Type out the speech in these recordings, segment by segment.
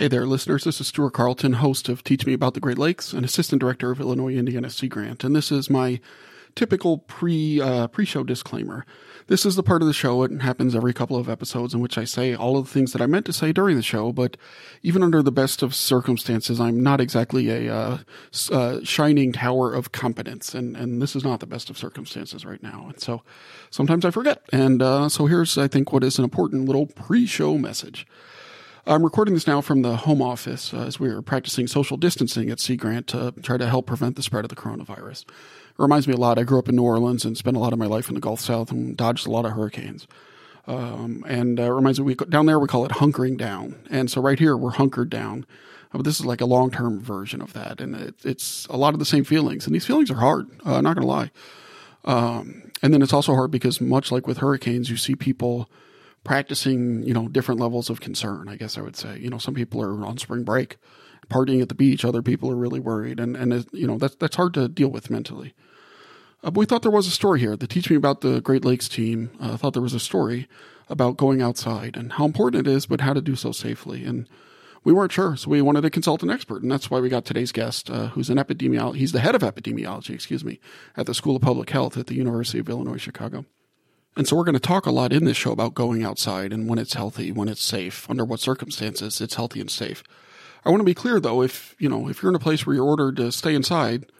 Hey there, listeners. This is Stuart Carlton, host of Teach Me About the Great Lakes and assistant director of Illinois Indiana Sea Grant. And this is my typical pre uh, pre show disclaimer. This is the part of the show. It happens every couple of episodes in which I say all of the things that I meant to say during the show. But even under the best of circumstances, I'm not exactly a uh, uh, shining tower of competence, and and this is not the best of circumstances right now. And so sometimes I forget. And uh, so here's I think what is an important little pre show message. I'm recording this now from the home office uh, as we are practicing social distancing at Sea Grant to try to help prevent the spread of the coronavirus. It reminds me a lot. I grew up in New Orleans and spent a lot of my life in the Gulf South and dodged a lot of hurricanes. Um, and uh, it reminds me, we, down there we call it hunkering down. And so right here we're hunkered down. Uh, but this is like a long term version of that. And it, it's a lot of the same feelings. And these feelings are hard, uh, I'm not going to lie. Um, and then it's also hard because, much like with hurricanes, you see people practicing, you know, different levels of concern, I guess I would say. You know, some people are on spring break, partying at the beach. Other people are really worried. And, and you know, that's, that's hard to deal with mentally. Uh, but we thought there was a story here. The Teach Me About the Great Lakes team uh, thought there was a story about going outside and how important it is, but how to do so safely. And we weren't sure, so we wanted to consult an expert, and that's why we got today's guest, uh, who's an epidemiologist. He's the head of epidemiology, excuse me, at the School of Public Health at the University of Illinois Chicago. And so we're going to talk a lot in this show about going outside and when it's healthy, when it's safe, under what circumstances it's healthy and safe. I want to be clear though, if, you know, if you're in a place where you're ordered to stay inside,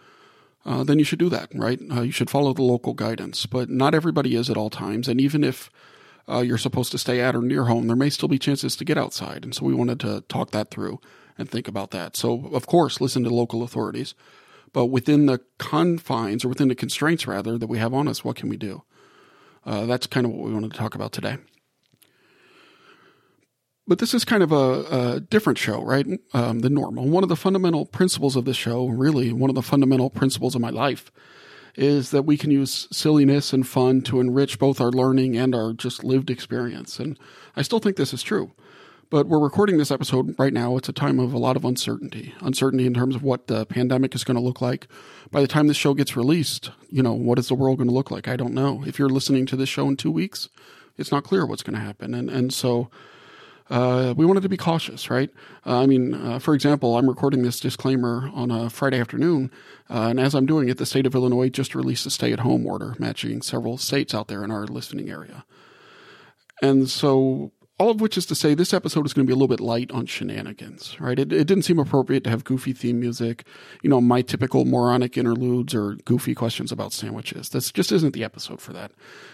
uh, then you should do that, right? Uh, you should follow the local guidance, but not everybody is at all times. And even if uh, you're supposed to stay at or near home, there may still be chances to get outside. And so we wanted to talk that through and think about that. So of course, listen to local authorities, but within the confines or within the constraints rather that we have on us, what can we do? Uh, that's kind of what we wanted to talk about today. But this is kind of a, a different show, right? Um, than normal. One of the fundamental principles of this show, really, one of the fundamental principles of my life, is that we can use silliness and fun to enrich both our learning and our just lived experience. And I still think this is true. But we're recording this episode right now. It's a time of a lot of uncertainty. Uncertainty in terms of what the pandemic is going to look like. By the time this show gets released, you know, what is the world going to look like? I don't know. If you're listening to this show in two weeks, it's not clear what's going to happen. And, and so, uh, we wanted to be cautious, right? Uh, I mean, uh, for example, I'm recording this disclaimer on a Friday afternoon, uh, and as I'm doing it, the state of Illinois just released a stay at home order matching several states out there in our listening area. And so all of which is to say, this episode is going to be a little bit light on shenanigans, right? It, it, didn't seem appropriate to have goofy theme music, you know, my typical moronic interludes or goofy questions about sandwiches. This just isn't the episode for that.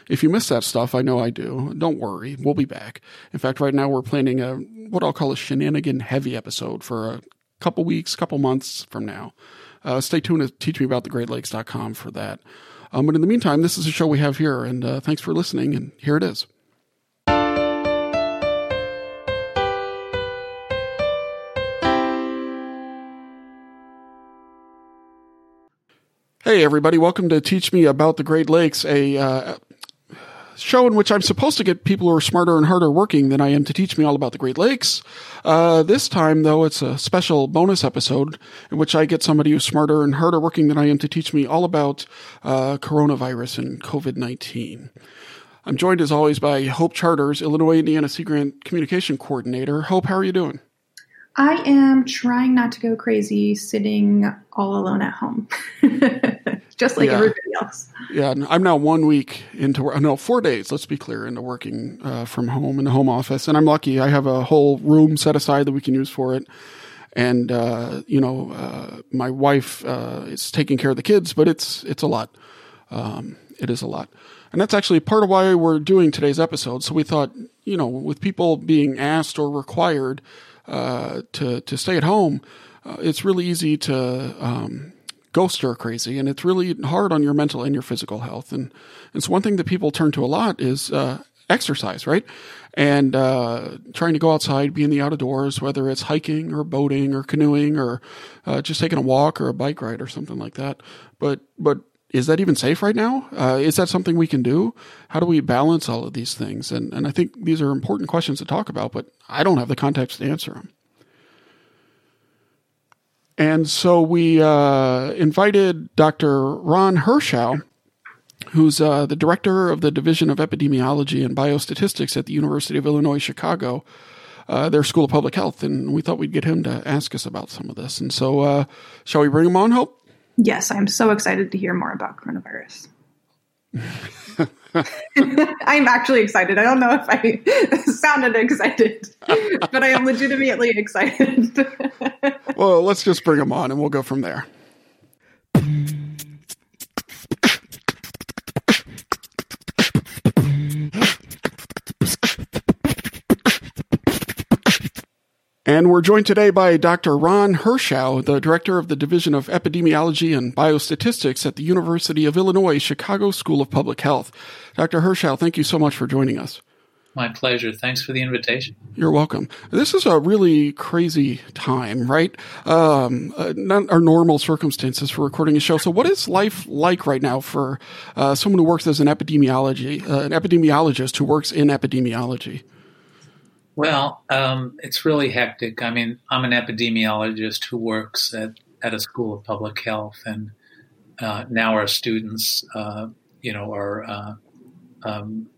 If you miss that stuff, I know I do. Don't worry, we'll be back. In fact, right now we're planning a what I'll call a shenanigan heavy episode for a couple weeks, couple months from now. Uh, stay tuned to teachmeaboutthegreatlakes.com for that. Um, but in the meantime, this is a show we have here, and uh, thanks for listening. And here it is. Hey, everybody, welcome to Teach Me About the Great Lakes, a uh, show in which I'm supposed to get people who are smarter and harder working than I am to teach me all about the Great Lakes. Uh, this time, though, it's a special bonus episode in which I get somebody who's smarter and harder working than I am to teach me all about uh, coronavirus and COVID 19. I'm joined, as always, by Hope Charters, Illinois Indiana Sea Grant Communication Coordinator. Hope, how are you doing? I am trying not to go crazy sitting all alone at home, just like yeah. everybody else. Yeah, I'm now one week into no four days. Let's be clear into working uh, from home in the home office, and I'm lucky. I have a whole room set aside that we can use for it. And uh, you know, uh, my wife uh, is taking care of the kids, but it's it's a lot. Um, it is a lot, and that's actually part of why we're doing today's episode. So we thought, you know, with people being asked or required uh, to to stay at home, uh, it's really easy to um, go stir crazy, and it's really hard on your mental and your physical health. And it's one thing that people turn to a lot is uh, exercise, right? And uh, trying to go outside, be in the outdoors, whether it's hiking or boating or canoeing or uh, just taking a walk or a bike ride or something like that. But but is that even safe right now? Uh, is that something we can do? How do we balance all of these things? And and I think these are important questions to talk about, but I don't have the context to answer them. And so we uh, invited Dr. Ron Hershow, who's uh, the director of the Division of Epidemiology and Biostatistics at the University of Illinois Chicago, uh, their School of Public Health, and we thought we'd get him to ask us about some of this. And so, uh, shall we bring him on, Hope? Yes, I'm so excited to hear more about coronavirus. I'm actually excited. I don't know if I sounded excited, but I am legitimately excited. well, let's just bring him on and we'll go from there. And we're joined today by Dr. Ron Hershow, the director of the Division of Epidemiology and Biostatistics at the University of Illinois Chicago School of Public Health. Dr. Hershow, thank you so much for joining us. My pleasure. Thanks for the invitation. You're welcome. This is a really crazy time, right? Um, uh, not our normal circumstances for recording a show. So, what is life like right now for uh, someone who works as an epidemiology, uh, an epidemiologist who works in epidemiology? Well, um, it's really hectic. I mean, I'm an epidemiologist who works at, at a school of public health, and uh, now our students, uh, you know, are uh, um,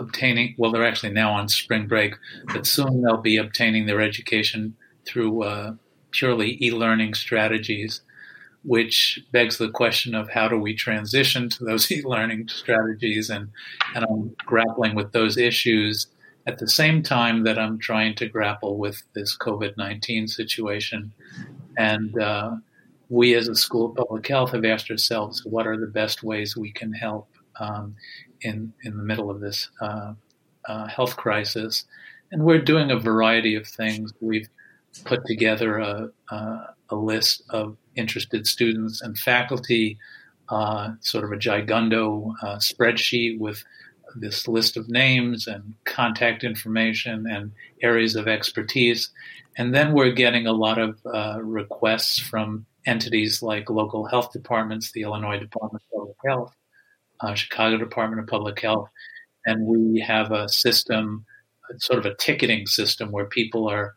obtaining. Well, they're actually now on spring break, but soon they'll be obtaining their education through uh, purely e-learning strategies, which begs the question of how do we transition to those e-learning strategies, and and I'm grappling with those issues at the same time that I'm trying to grapple with this COVID 19 situation. And uh, we, as a School of Public Health, have asked ourselves what are the best ways we can help um, in, in the middle of this uh, uh, health crisis. And we're doing a variety of things. We've put together a, a list of interested students and faculty, uh, sort of a gigundo uh, spreadsheet with this list of names and contact information and areas of expertise. And then we're getting a lot of uh, requests from entities like local health departments, the Illinois Department of Public Health, uh, Chicago Department of Public Health. And we have a system, sort of a ticketing system where people are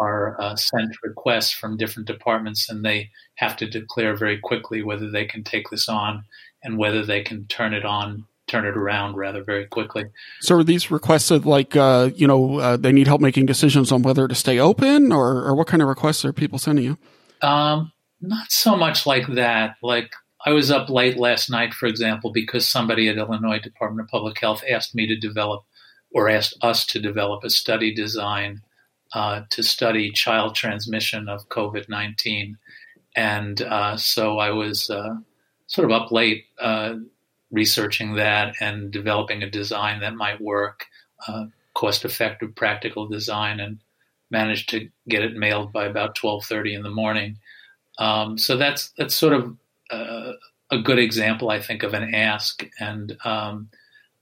are uh, sent requests from different departments and they have to declare very quickly whether they can take this on and whether they can turn it on turn it around rather very quickly. So are these requested like, uh, you know, uh, they need help making decisions on whether to stay open or, or what kind of requests are people sending you? Um, not so much like that. Like I was up late last night, for example, because somebody at Illinois Department of Public Health asked me to develop or asked us to develop a study design uh, to study child transmission of COVID 19. And uh, so I was uh, sort of up late uh, researching that and developing a design that might work, uh, cost effective, practical design, and managed to get it mailed by about twelve thirty in the morning. Um, so that's that's sort of uh, a good example, I think, of an ask. And um,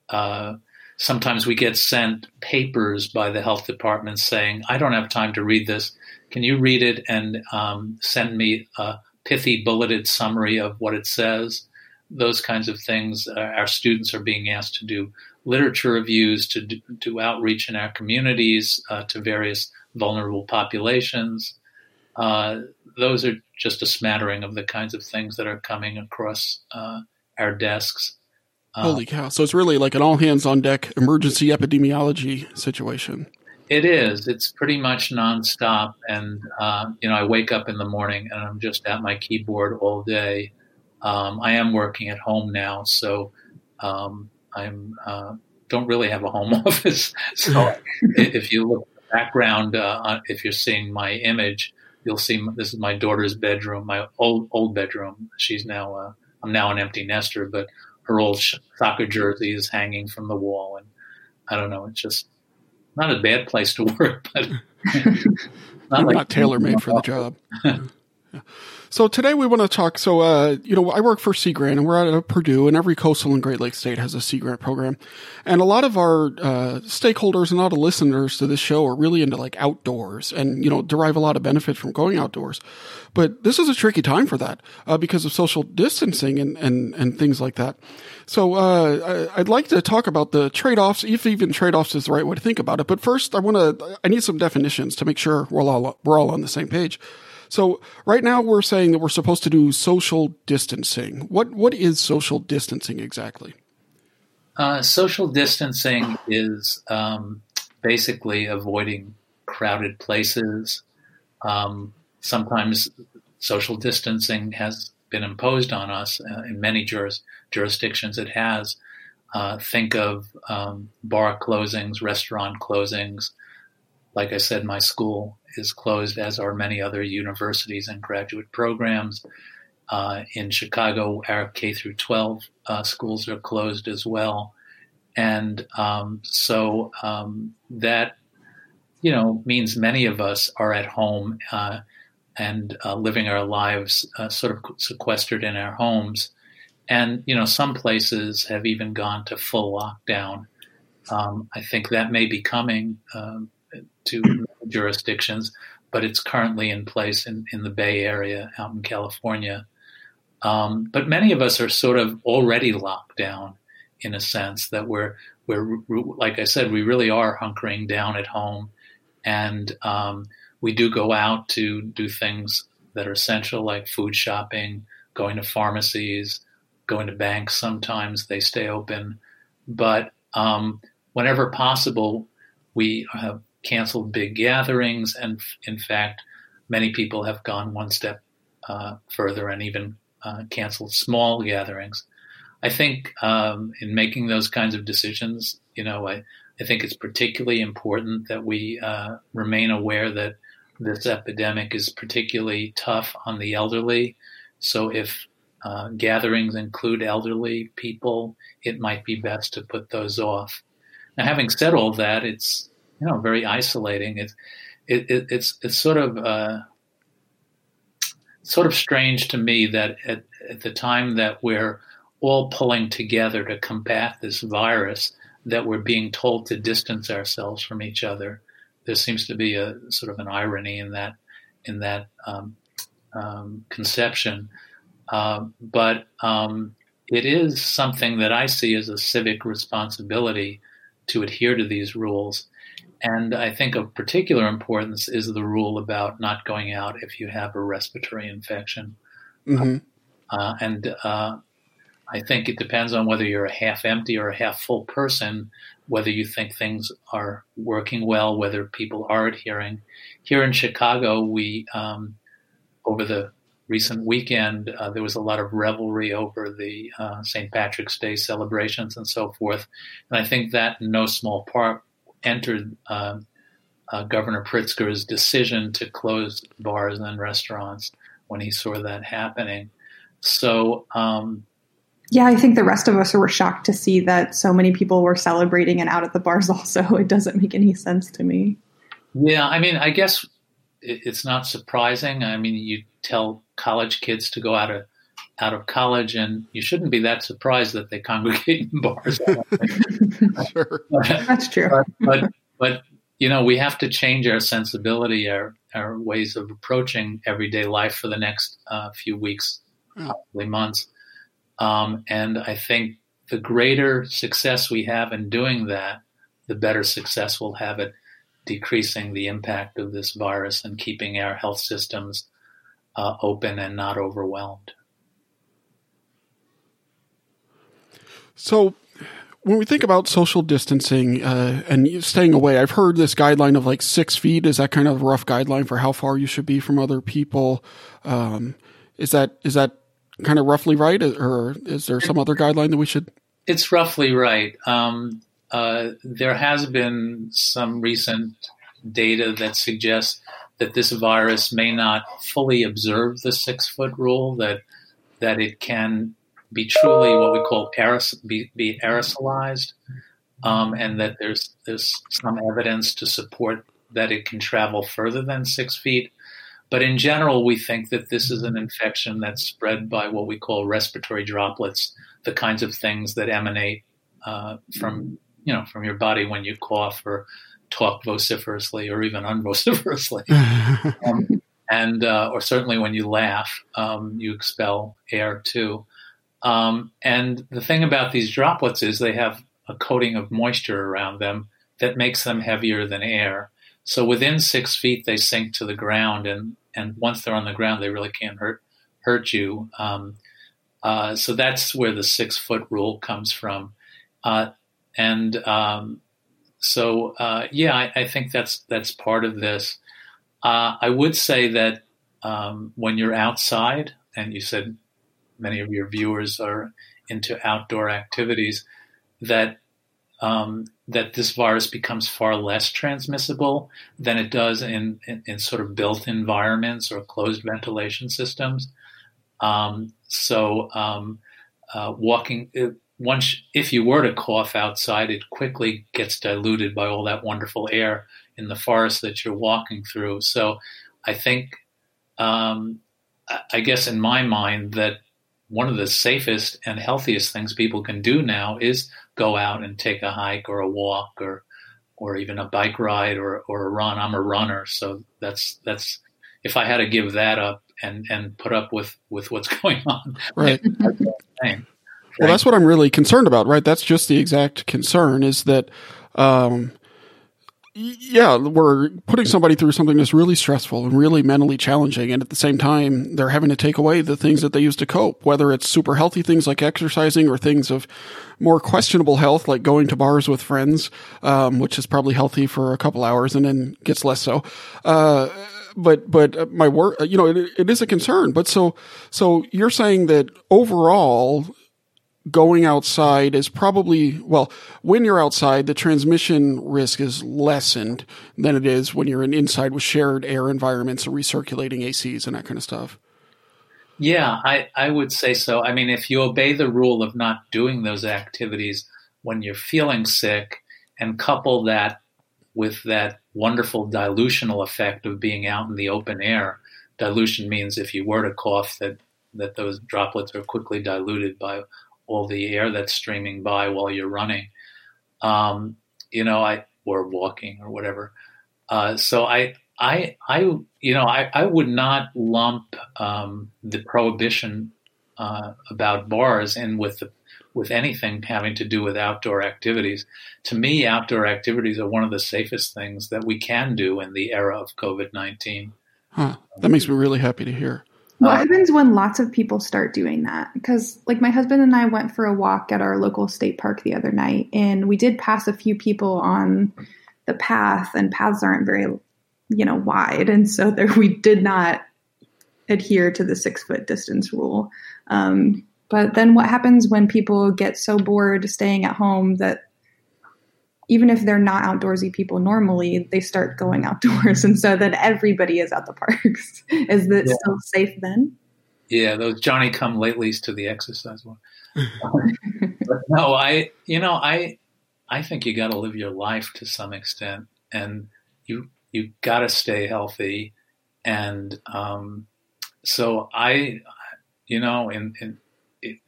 uh, sometimes we get sent papers by the health department saying, "I don't have time to read this. Can you read it and um, send me a pithy bulleted summary of what it says?" Those kinds of things. Uh, our students are being asked to do literature reviews, to do, do outreach in our communities uh, to various vulnerable populations. Uh, those are just a smattering of the kinds of things that are coming across uh, our desks. Uh, Holy cow. So it's really like an all hands on deck emergency epidemiology situation. It is. It's pretty much nonstop. And, uh, you know, I wake up in the morning and I'm just at my keyboard all day um, I am working at home now, so um, I'm uh, don't really have a home office. so if you look at the background, uh, if you're seeing my image, you'll see this is my daughter's bedroom, my old old bedroom. She's now uh, I'm now an empty nester, but her old soccer jersey is hanging from the wall, and I don't know. It's just not a bad place to work, but not, like, not tailor made for the job. So today we want to talk. So, uh, you know, I work for Sea Grant and we're at Purdue and every coastal and Great Lakes state has a Sea Grant program. And a lot of our, uh, stakeholders and a lot of listeners to this show are really into like outdoors and, you know, derive a lot of benefit from going outdoors. But this is a tricky time for that, uh, because of social distancing and, and, and things like that. So, uh, I'd like to talk about the trade-offs, if even trade-offs is the right way to think about it. But first, I want to, I need some definitions to make sure we're all, we're all on the same page. So right now we're saying that we're supposed to do social distancing. What what is social distancing exactly? Uh, social distancing is um, basically avoiding crowded places. Um, sometimes social distancing has been imposed on us uh, in many juris, jurisdictions. It has. Uh, think of um, bar closings, restaurant closings. Like I said, my school is closed, as are many other universities and graduate programs. Uh, in Chicago, our K through 12 uh, schools are closed as well, and um, so um, that you know means many of us are at home uh, and uh, living our lives uh, sort of sequestered in our homes. And, you know, some places have even gone to full lockdown. Um, I think that may be coming um, to jurisdictions, but it's currently in place in, in the Bay Area out in California. Um, but many of us are sort of already locked down in a sense that we're, we're, like I said, we really are hunkering down at home. And um, we do go out to do things that are essential, like food shopping, going to pharmacies, going to banks. Sometimes they stay open, but um, whenever possible, we have canceled big gatherings, and in fact, many people have gone one step uh, further and even uh, canceled small gatherings. I think um, in making those kinds of decisions, you know, I, I think it's particularly important that we uh, remain aware that this epidemic is particularly tough on the elderly. So if uh, gatherings include elderly people, it might be best to put those off. Now, having said all that, it's you know very isolating. It's it, it, it's it's sort of uh, sort of strange to me that at, at the time that we're all pulling together to combat this virus, that we're being told to distance ourselves from each other there seems to be a sort of an irony in that in that um, um, conception. Uh, but um, it is something that I see as a civic responsibility to adhere to these rules. And I think of particular importance is the rule about not going out if you have a respiratory infection. Mm-hmm. Uh, and uh, I think it depends on whether you're a half empty or a half full person whether you think things are working well, whether people are adhering. Here in Chicago, we um, over the recent weekend uh, there was a lot of revelry over the uh, St. Patrick's Day celebrations and so forth, and I think that in no small part entered uh, uh Governor Pritzker's decision to close bars and restaurants when he saw that happening. So um, yeah, I think the rest of us were shocked to see that so many people were celebrating and out at the bars also. It doesn't make any sense to me. Yeah, I mean, I guess it's not surprising. I mean, you tell college kids to go out of out of college, and you shouldn't be that surprised that they congregate in bars. sure. That's true. But, but, but you know, we have to change our sensibility, our our ways of approaching everyday life for the next uh, few weeks, probably months. Um, and I think the greater success we have in doing that, the better success we'll have at decreasing the impact of this virus and keeping our health systems uh, open and not overwhelmed. So, when we think about social distancing uh, and staying away, I've heard this guideline of like six feet. Is that kind of a rough guideline for how far you should be from other people? Um, is that is that kind of roughly right, or is there some other guideline that we should? It's roughly right. Um, uh, there has been some recent data that suggests that this virus may not fully observe the six foot rule, that that it can be truly what we call aerosol, be, be aerosolized, um, and that there's there's some evidence to support that it can travel further than six feet. But in general, we think that this is an infection that's spread by what we call respiratory droplets, the kinds of things that emanate uh, from you know from your body when you cough or talk vociferously or even unvociferously, um, and uh, or certainly when you laugh, um, you expel air too. Um, and the thing about these droplets is they have a coating of moisture around them that makes them heavier than air. So within six feet, they sink to the ground, and and once they're on the ground, they really can't hurt hurt you. Um, uh, so that's where the six foot rule comes from. Uh, and um, so uh, yeah, I, I, think that's that's part of this. Uh, I would say that um, when you're outside, and you said many of your viewers are into outdoor activities, that um, that this virus becomes far less transmissible than it does in, in, in sort of built environments or closed ventilation systems. Um, so um, uh, walking once if you were to cough outside, it quickly gets diluted by all that wonderful air in the forest that you're walking through. So I think, um, I guess in my mind, that one of the safest and healthiest things people can do now is go out and take a hike or a walk or or even a bike ride or, or a run. I'm a runner, so that's that's if I had to give that up and, and put up with, with what's going on. Right. Well, that's what I'm really concerned about, right? That's just the exact concern is that, um, yeah, we're putting somebody through something that's really stressful and really mentally challenging. And at the same time, they're having to take away the things that they used to cope, whether it's super healthy things like exercising or things of more questionable health, like going to bars with friends, um, which is probably healthy for a couple hours and then gets less so. Uh, but but my work, you know, it, it is a concern. But so so you're saying that overall, going outside is probably, well, when you're outside, the transmission risk is lessened than it is when you're in inside with shared air environments and recirculating ACs and that kind of stuff. Yeah, I, I would say so. I mean, if you obey the rule of not doing those activities when you're feeling sick and couple that with that wonderful dilutional effect of being out in the open air, dilution means if you were to cough that that those droplets are quickly diluted by all the air that's streaming by while you're running, um, you know, I or walking or whatever. Uh, so I, I, I, you know, I, I would not lump um, the prohibition uh, about bars in with the, with anything having to do with outdoor activities. To me, outdoor activities are one of the safest things that we can do in the era of COVID nineteen. Huh. That makes me really happy to hear. What uh, happens when lots of people start doing that? Because, like, my husband and I went for a walk at our local state park the other night, and we did pass a few people on the path, and paths aren't very, you know, wide, and so there we did not adhere to the six foot distance rule. Um, but then, what happens when people get so bored staying at home that even if they're not outdoorsy people normally, they start going outdoors. And so then everybody is at the parks. is it yeah. still safe then? Yeah, those Johnny come latelys to the exercise one. no, I, you know, I, I think you got to live your life to some extent, and you you got to stay healthy, and um, so I, you know, in in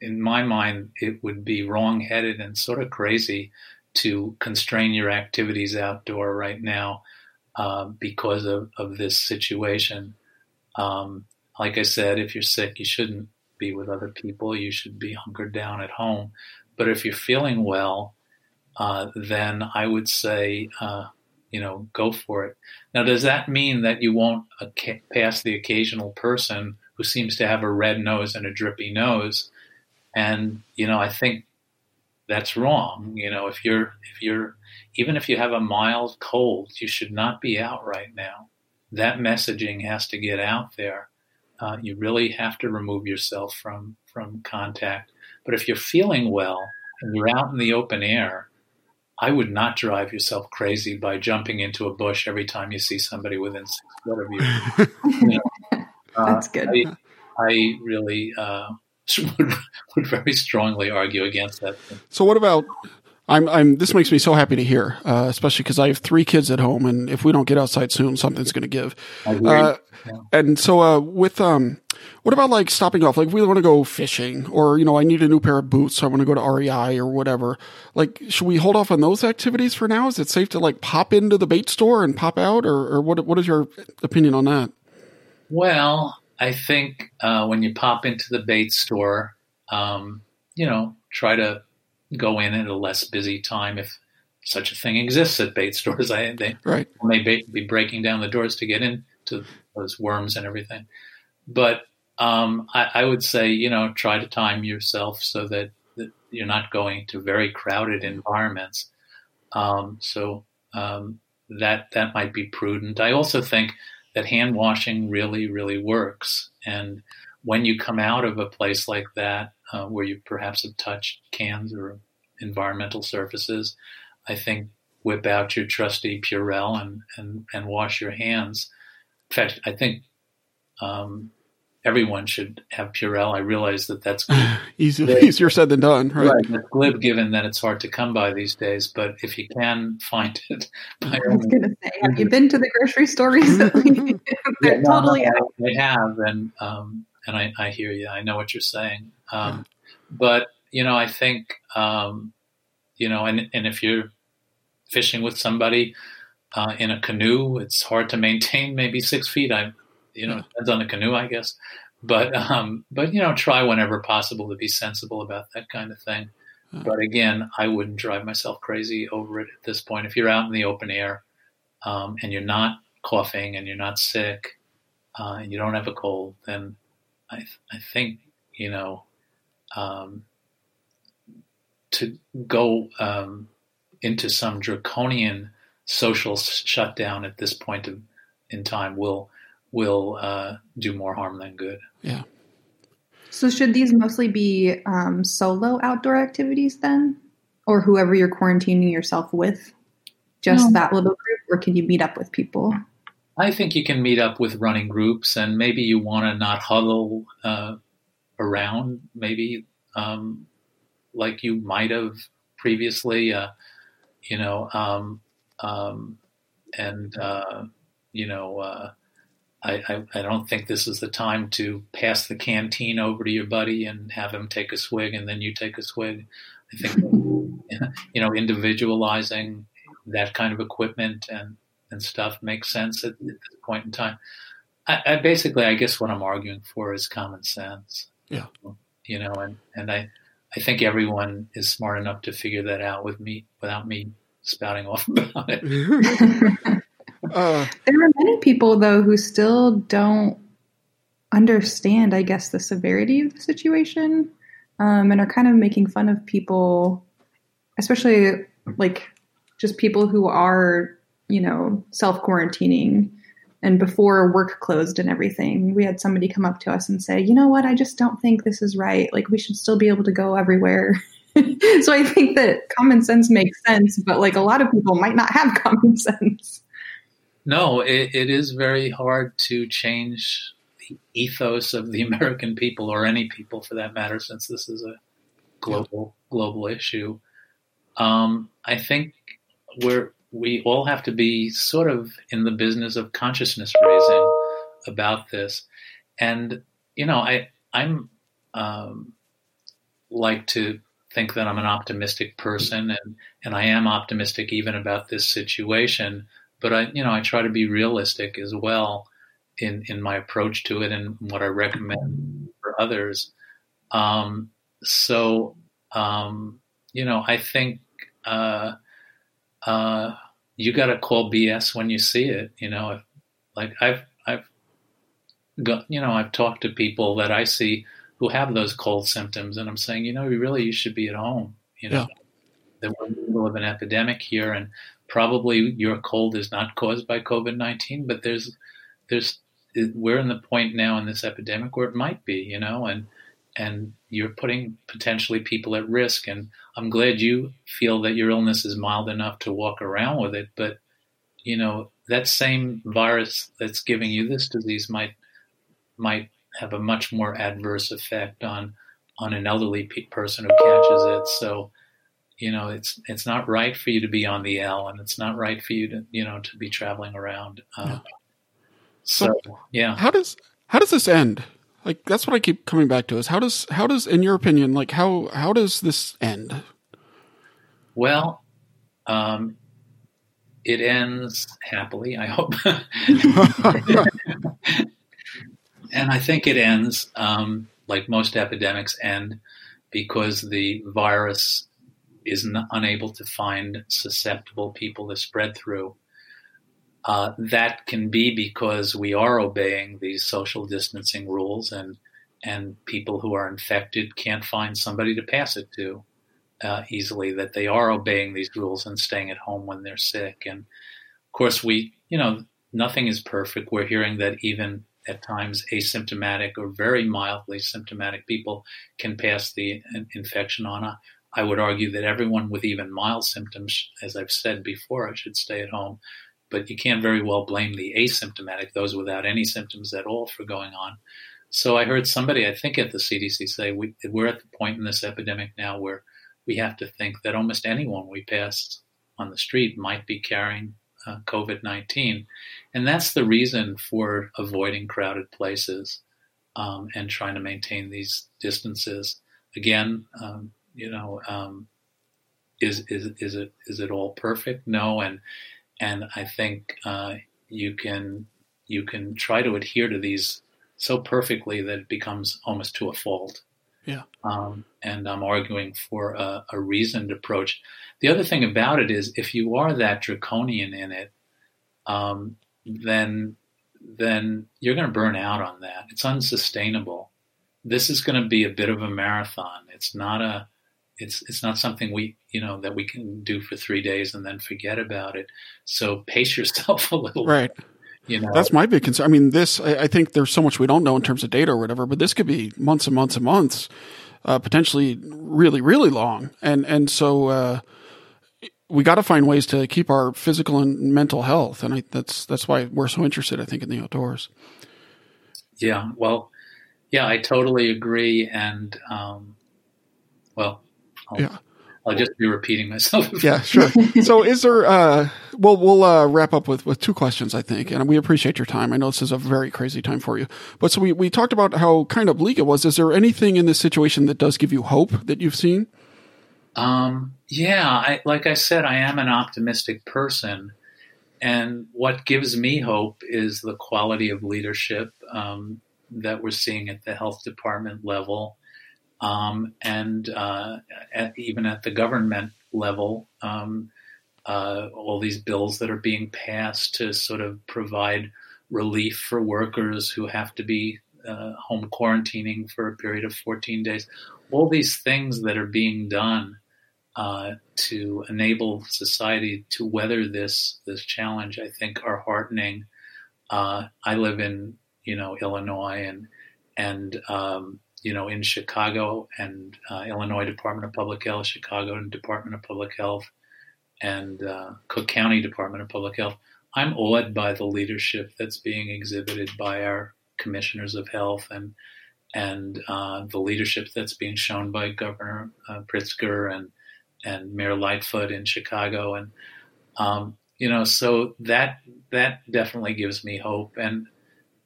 in my mind, it would be wrongheaded and sort of crazy to constrain your activities outdoor right now uh, because of, of this situation. Um, like I said, if you're sick, you shouldn't be with other people. You should be hunkered down at home. But if you're feeling well, uh, then I would say, uh, you know, go for it. Now, does that mean that you won't pass the occasional person who seems to have a red nose and a drippy nose? And, you know, I think that's wrong. You know, if you're if you're even if you have a mild cold, you should not be out right now. That messaging has to get out there. Uh, you really have to remove yourself from from contact. But if you're feeling well and you're out in the open air, I would not drive yourself crazy by jumping into a bush every time you see somebody within six foot of you. you know, uh, That's good. I, I really uh, would, would very strongly argue against that. So, what about? I'm, I'm. This makes me so happy to hear, uh, especially because I have three kids at home, and if we don't get outside soon, something's going to give. Uh, yeah. And so, uh, with um, what about like stopping off? Like, we want to go fishing, or you know, I need a new pair of boots, so I want to go to REI or whatever. Like, should we hold off on those activities for now? Is it safe to like pop into the bait store and pop out, or, or what? What is your opinion on that? Well, I think uh, when you pop into the bait store, um, you know, try to go in at a less busy time if such a thing exists at bait stores. I they right. may be breaking down the doors to get into those worms and everything. But um, I, I, would say, you know, try to time yourself so that, that you're not going to very crowded environments. Um, so um, that that might be prudent. I also think that hand washing really, really works. And when you come out of a place like that, uh, where you perhaps have touched cans or environmental surfaces, I think whip out your trusty Purell and, and, and wash your hands. In fact, I think um, everyone should have Purell. I realize that that's easier, easier said than done. Right? right. It's glib given that it's hard to come by these days, but if you can find it, I was going to say, have you been to the grocery store recently? yeah, no, totally no, I, I, have, and um, and I, I, hear you. I know what you're saying, um, yeah. but you know, I think um, you know, and and if you're fishing with somebody uh, in a canoe, it's hard to maintain maybe six feet. I you know, depends on the canoe, I guess. But um, but you know, try whenever possible to be sensible about that kind of thing. But again, I wouldn't drive myself crazy over it at this point. If you're out in the open air um, and you're not coughing and you're not sick uh, and you don't have a cold, then I, th- I think you know um, to go um, into some draconian social shutdown at this point of, in time will will uh, do more harm than good. Yeah. So should these mostly be um, solo outdoor activities then, or whoever you're quarantining yourself with? Just no. that little group, or can you meet up with people? I think you can meet up with running groups, and maybe you want to not huddle uh, around, maybe um, like you might have previously. Uh, you know, um, um and uh, you know uh, I, I, I, don't think this is the time to pass the canteen over to your buddy and have him take a swig and then you take a swig. I think you know individualizing that kind of equipment and and stuff makes sense at, at this point in time. I, I, basically, I guess, what I'm arguing for is common sense. Yeah, you know, and and I I think everyone is smart enough to figure that out with me without me spouting off about it. Uh, there are many people though who still don't understand, I guess, the severity of the situation, um, and are kind of making fun of people, especially like just people who are, you know, self quarantining. And before work closed and everything, we had somebody come up to us and say, "You know what? I just don't think this is right. Like we should still be able to go everywhere." so I think that common sense makes sense, but like a lot of people might not have common sense. No, it, it is very hard to change the ethos of the American people, or any people for that matter, since this is a global global issue. Um, I think we're we all have to be sort of in the business of consciousness raising about this, and you know, I I'm um, like to think that I'm an optimistic person, and and I am optimistic even about this situation but I, you know, I try to be realistic as well in in my approach to it and what I recommend for others. Um, so, um, you know, I think uh, uh, you got to call BS when you see it. You know, like I've I've got you know I've talked to people that I see who have those cold symptoms, and I'm saying, you know, you really you should be at home. You know, yeah. that we're in the middle of an epidemic here, and probably your cold is not caused by COVID nineteen, but there's there's we're in the point now in this epidemic where it might be, you know, and and you're putting potentially people at risk. And I'm glad you feel that your illness is mild enough to walk around with it, but you know that same virus that's giving you this disease might might have a much more adverse effect on on an elderly person who catches it. So you know it's it's not right for you to be on the L, and it's not right for you to you know to be traveling around. Um, yeah. So, so yeah, how does how does this end? Like that's what I keep coming back to is how does how does in your opinion like how how does this end? Well, um, it ends happily. I hope, and I think it ends um, like most epidemics end because the virus is unable to find susceptible people to spread through. Uh, that can be because we are obeying these social distancing rules, and and people who are infected can't find somebody to pass it to. uh, easily that they are obeying these rules and staying at home when they're sick. And of course, we, you know, nothing is perfect. We're hearing that even at times asymptomatic or very mildly symptomatic people can pass the infection on. I would argue that everyone with even mild symptoms, as I've said before, I should stay at home. But you can't very well blame the asymptomatic, those without any symptoms at all, for going on. So I heard somebody, I think at the CDC, say we, we're at the point in this epidemic now where we have to think that almost anyone we pass on the street might be carrying uh, COVID 19. And that's the reason for avoiding crowded places um, and trying to maintain these distances. Again, um, you know, um, is, is, is, it, is it all perfect? No. And, and I think uh, you can you can try to adhere to these so perfectly that it becomes almost to a fault. Yeah. Um, and I'm arguing for a, a, reasoned approach. The other thing about it is, if you are that draconian in it, um, then then you're going to burn out on that. It's unsustainable. This is going to be a bit of a marathon. It's not a it's it's not something we you know that we can do for three days and then forget about it. So pace yourself a little. Right. Bit. You know, that's my big concern. I mean, this, I, I, think there's so much we don't know in terms of data or whatever, but this could be months and months and months, uh, potentially really, really long. And, and so, uh, we got to find ways to keep our physical and mental health. And I, that's, that's why we're so interested, I think, in the outdoors. Yeah. Well, yeah, I totally agree. And, um, well, I'll, yeah. I'll just be repeating myself. yeah, sure. So, is there? Uh, well, we'll uh, wrap up with with two questions, I think, and we appreciate your time. I know this is a very crazy time for you, but so we we talked about how kind of bleak it was. Is there anything in this situation that does give you hope that you've seen? Um, yeah, I, like I said, I am an optimistic person, and what gives me hope is the quality of leadership um, that we're seeing at the health department level um, and uh, at, even at the government level, um, uh, all these bills that are being passed to sort of provide relief for workers who have to be uh, home quarantining for a period of 14 days. All these things that are being done uh, to enable society to weather this this challenge, I think, are heartening. Uh, I live in you know Illinois, and and um, you know, in Chicago and uh, Illinois Department of Public Health, Chicago and Department of Public Health, and uh, Cook County Department of Public Health. I'm awed by the leadership that's being exhibited by our commissioners of health and and uh, the leadership that's being shown by Governor uh, Pritzker and and Mayor Lightfoot in Chicago, and um, you know, so that that definitely gives me hope. And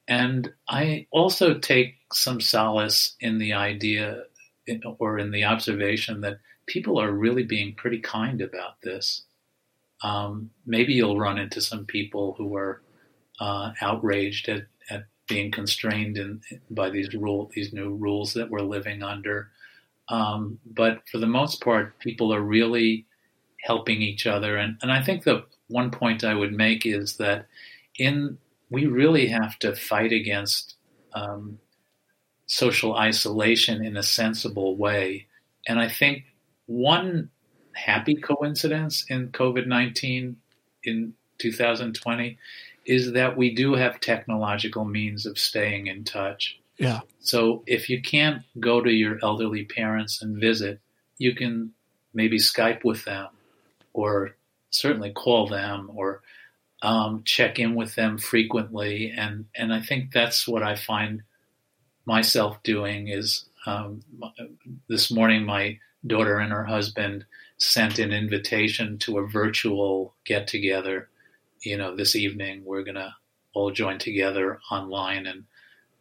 and I also take some solace in the idea or in the observation that people are really being pretty kind about this. Um, maybe you'll run into some people who are uh, outraged at, at being constrained in, by these rule these new rules that we're living under. Um, but for the most part, people are really helping each other. And, and I think the one point I would make is that in we really have to fight against um, social isolation in a sensible way. And I think one happy coincidence in COVID 19 in 2020 is that we do have technological means of staying in touch. Yeah. So if you can't go to your elderly parents and visit, you can maybe Skype with them or certainly call them or um, check in with them frequently, and and I think that's what I find myself doing. Is um, this morning my daughter and her husband sent an invitation to a virtual get together. You know, this evening we're gonna all join together online and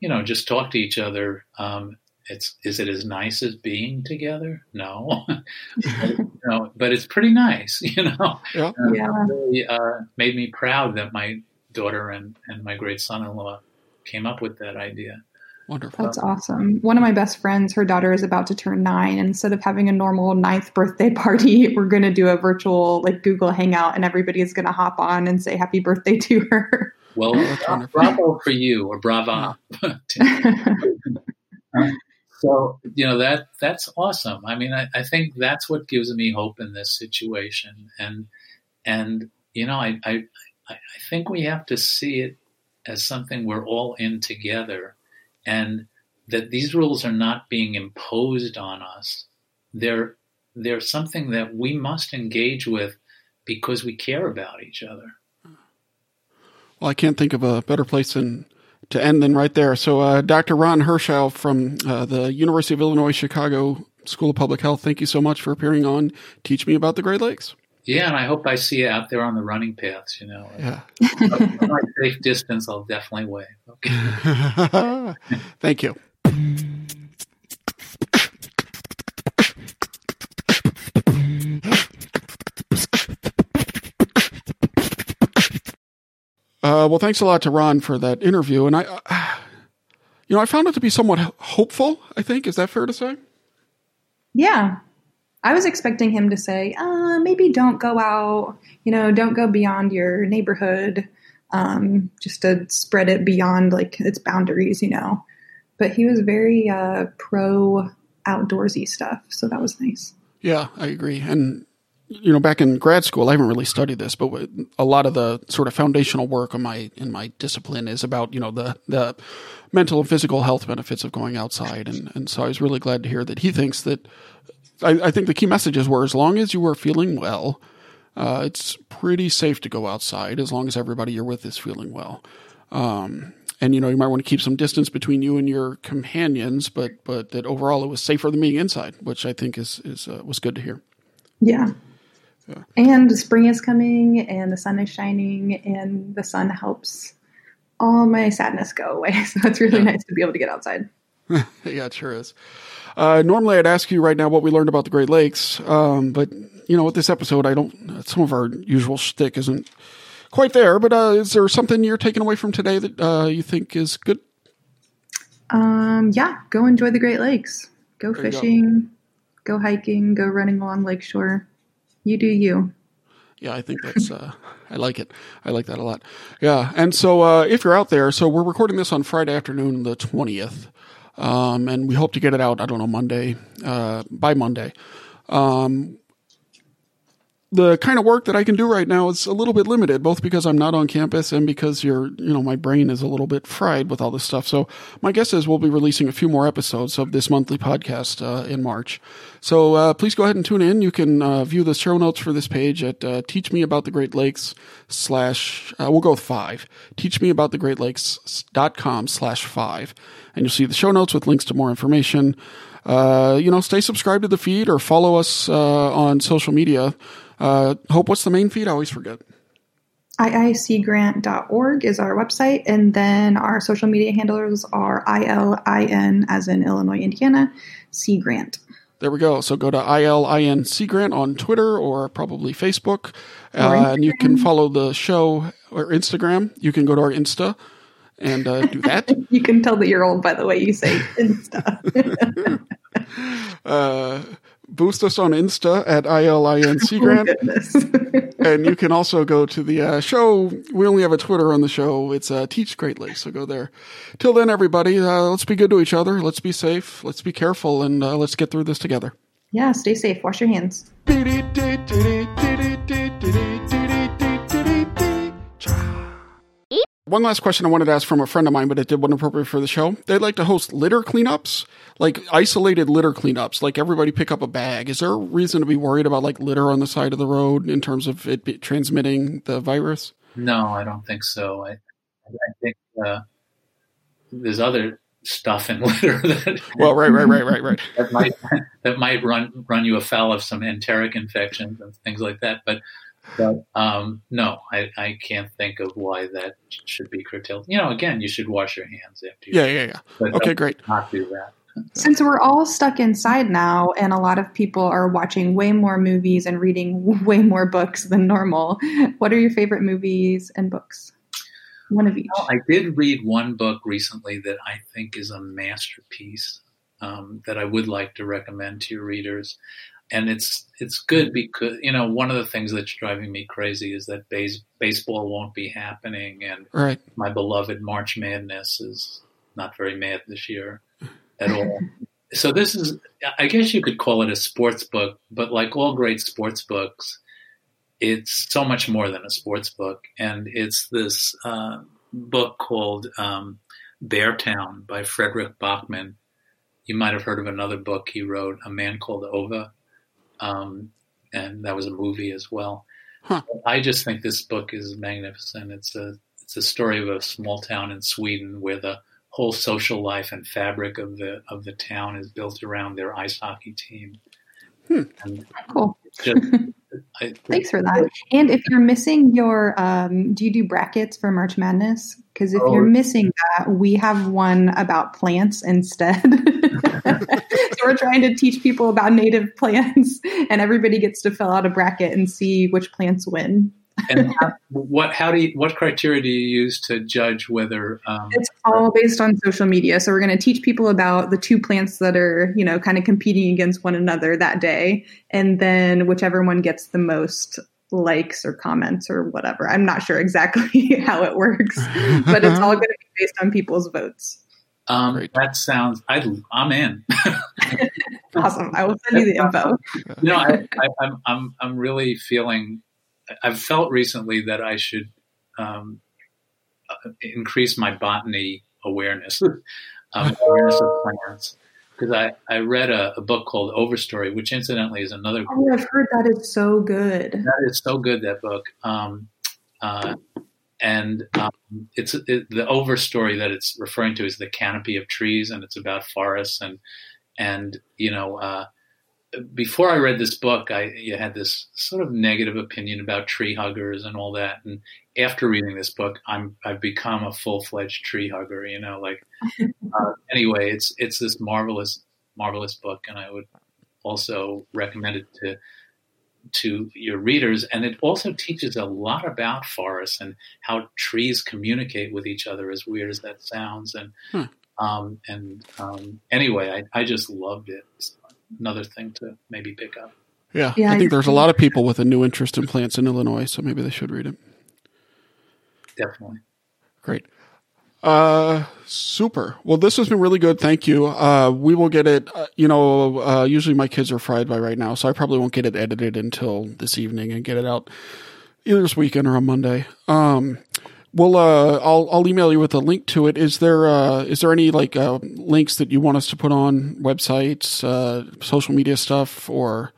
you know just talk to each other um, it's is it as nice as being together? No, no, but it's pretty nice, you know. Yeah, uh, yeah. Really, uh, made me proud that my daughter and and my great son-in-law came up with that idea. Wonderful. That's awesome. One of my best friends, her daughter is about to turn nine. Instead of having a normal ninth birthday party, we're going to do a virtual like Google Hangout, and everybody is going to hop on and say happy birthday to her. Well, bravo for you, or bravo. So you know that that's awesome. I mean, I, I think that's what gives me hope in this situation, and and you know, I I I think we have to see it as something we're all in together, and that these rules are not being imposed on us. They're they're something that we must engage with because we care about each other. Well, I can't think of a better place than to end than right there. So, uh, Dr. Ron Hershow from uh, the University of Illinois Chicago School of Public Health, thank you so much for appearing on Teach Me About the Great Lakes. Yeah, and I hope I see you out there on the running paths. You know, yeah. my safe distance, I'll definitely wave. Okay. thank you. Uh, well, thanks a lot to Ron for that interview, and I, uh, you know, I found it to be somewhat hopeful. I think is that fair to say? Yeah, I was expecting him to say, uh, maybe don't go out, you know, don't go beyond your neighborhood, um, just to spread it beyond like its boundaries, you know. But he was very uh, pro outdoorsy stuff, so that was nice. Yeah, I agree, and you know, back in grad school, I haven't really studied this, but a lot of the sort of foundational work in my in my discipline is about you know the the mental and physical health benefits of going outside, and and so I was really glad to hear that he thinks that. I, I think the key messages were as long as you are feeling well, uh, it's pretty safe to go outside as long as everybody you're with is feeling well. Um, and you know you might want to keep some distance between you and your companions, but but that overall it was safer than being inside, which I think is is uh, was good to hear. Yeah. Yeah. And spring is coming and the sun is shining and the sun helps all my sadness go away. So it's really yeah. nice to be able to get outside. yeah, it sure is. Uh, normally I'd ask you right now what we learned about the Great Lakes. Um, but you know, with this episode, I don't, some of our usual shtick isn't quite there, but, uh, is there something you're taking away from today that, uh, you think is good? Um, yeah, go enjoy the Great Lakes. Go there fishing, go. go hiking, go running along lakeshore you do you. Yeah, I think that's, uh, I like it. I like that a lot. Yeah. And so, uh, if you're out there, so we're recording this on Friday afternoon, the 20th. Um, and we hope to get it out, I don't know, Monday, uh, by Monday. Um, the kind of work that I can do right now is a little bit limited, both because I'm not on campus and because you're, you know, my brain is a little bit fried with all this stuff. So my guess is we'll be releasing a few more episodes of this monthly podcast uh, in March. So uh, please go ahead and tune in. You can uh, view the show notes for this page at uh, Teach Me About the Great Lakes slash, uh, we'll go with five, Teach Me About the Great Lakes.com slash five. And you'll see the show notes with links to more information. Uh, you know, stay subscribed to the feed or follow us on social media. Uh, Hope, what's the main feed? I always forget. IISeaGrant.org is our website, and then our social media handlers are ILIN, as in Illinois, Indiana, Sea Grant. There we go. So go to ILIN Sea Grant on Twitter or probably Facebook, uh, and you can follow the show or Instagram. You can go to our Insta and uh, do that. you can tell that you're old by the way you say Insta. uh, boost us on Insta at ILIN Sea Grant. Oh, and you can also go to the uh, show. We only have a Twitter on the show. It's uh, Teach Greatly. So go there. Till then, everybody, uh, let's be good to each other. Let's be safe. Let's be careful. And uh, let's get through this together. Yeah, stay safe. Wash your hands. One last question I wanted to ask from a friend of mine, but it did wasn't appropriate for the show. They'd like to host litter cleanups, like isolated litter cleanups, like everybody pick up a bag. Is there a reason to be worried about like litter on the side of the road in terms of it transmitting the virus? No, I don't think so. I, I think uh, there's other stuff in litter that well, right, right, right, right, right. that might that might run run you afoul of some enteric infections and things like that. But but um, no, I, I can't think of why that should be curtailed. You know, again, you should wash your hands after. You yeah, yeah, yeah. But okay, great. Not do that. Since we're all stuck inside now, and a lot of people are watching way more movies and reading way more books than normal, what are your favorite movies and books? One of each. Well, I did read one book recently that I think is a masterpiece um, that I would like to recommend to your readers and it's it's good because you know one of the things that's driving me crazy is that base, baseball won't be happening, and right. my beloved March Madness is not very mad this year at all. so this is, I guess you could call it a sports book, but like all great sports books, it's so much more than a sports book, and it's this uh, book called um, Beartown by Fredrik Backman. You might have heard of another book he wrote, A Man Called Ove, um, and that was a movie as well. Huh. I just think this book is magnificent. It's a it's a story of a small town in Sweden where the whole social life and fabric of the of the town is built around their ice hockey team. Hmm. Cool. just, I, Thanks for that. And if you're missing your, um, do you do brackets for March Madness? Because if Oh. you're missing that, we have one about plants instead. so we're trying to teach people about native plants, and everybody gets to fill out a bracket and see which plants win. and what how do you, what criteria do you use to judge whether um, It's all based on social media. So we're going to teach people about the two plants that are, you know, kind of competing against one another that day. And then whichever one gets the most likes or comments or whatever. I'm not sure exactly how it works, but it's all going to be based on people's votes. Um, Great. that sounds I I'm in. Awesome. I will send you the info. no, I, I, I'm I'm I'm really feeling. I've felt recently that I should um, uh, increase my botany awareness, um, awareness of plants. Because I, I read a, a book called Overstory, which incidentally is another Oh, I've heard that is so good. that is so good that book um, uh, and um, it's it, the overstory that it's referring to is the canopy of trees and it's about forests and and you know uh, before I read this book I you had this sort of negative opinion about tree huggers and all that. And after reading this book I'm I've become a full-fledged tree hugger you know like uh, anyway it's it's this marvelous marvelous book. And I would also recommend it to to your readers and it also teaches a lot about forests and how trees communicate with each other as weird as that sounds and Hmm. um, and um, anyway I, I just loved it it's another thing to maybe pick up Yeah, Yeah, I I think there's a lot of people with a new interest in plants in Illinois, so maybe they should read it. definitely Great. Uh, super. Well, this has been really good. Thank you. Uh, we will get it. Uh, you know, uh, usually my kids are fried by right now, so I probably won't get it edited until this evening and get it out either this weekend or on Monday. Um, well, uh, I'll I'll email you with a link to it. Is there uh, is there any like uh, links that you want us to put on websites, uh, social media stuff, or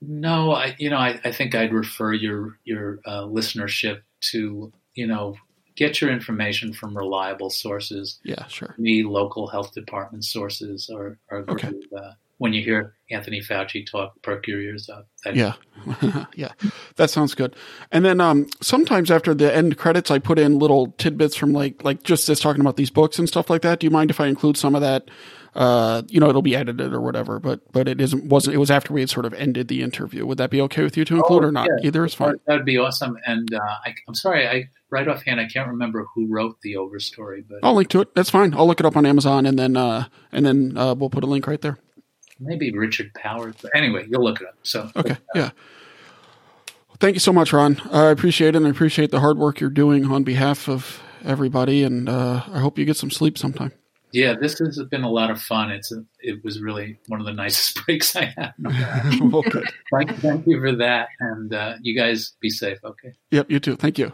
no I you know I, I think I'd refer your your uh, listenership to you know get your information from reliable sources yeah, sure. me local health department sources are, are Okay. Uh, when you hear Anthony Fauci talk, perk your ears up. That- Yeah. yeah. That sounds good. And then um sometimes after the end credits I put in little tidbits from like like just this talking about these books and stuff like that. Do you mind if I include some of that? Uh you know, it'll be edited or whatever, but but it isn't wasn't it was after we had sort of ended the interview. Would that be okay with you to include Oh, or not? yeah. Either is fine. That would be awesome. And uh, I, I'm sorry, I right offhand I can't remember who wrote the overstory, but I'll link to it. That's fine. I'll look it up on Amazon and then uh and then uh we'll put a link right there. maybe Richard Powers. But anyway, you'll look it up. So Okay. Yeah. Thank you so much, Ron. I appreciate it and I appreciate the hard work you're doing on behalf of everybody and uh I hope you get some sleep sometime. Yeah, this has been a lot of fun. It's a, it was really one of the nicest breaks I had. well, good. thank, thank you for that, and uh, you guys be safe. Okay. Yep, you too. Thank you.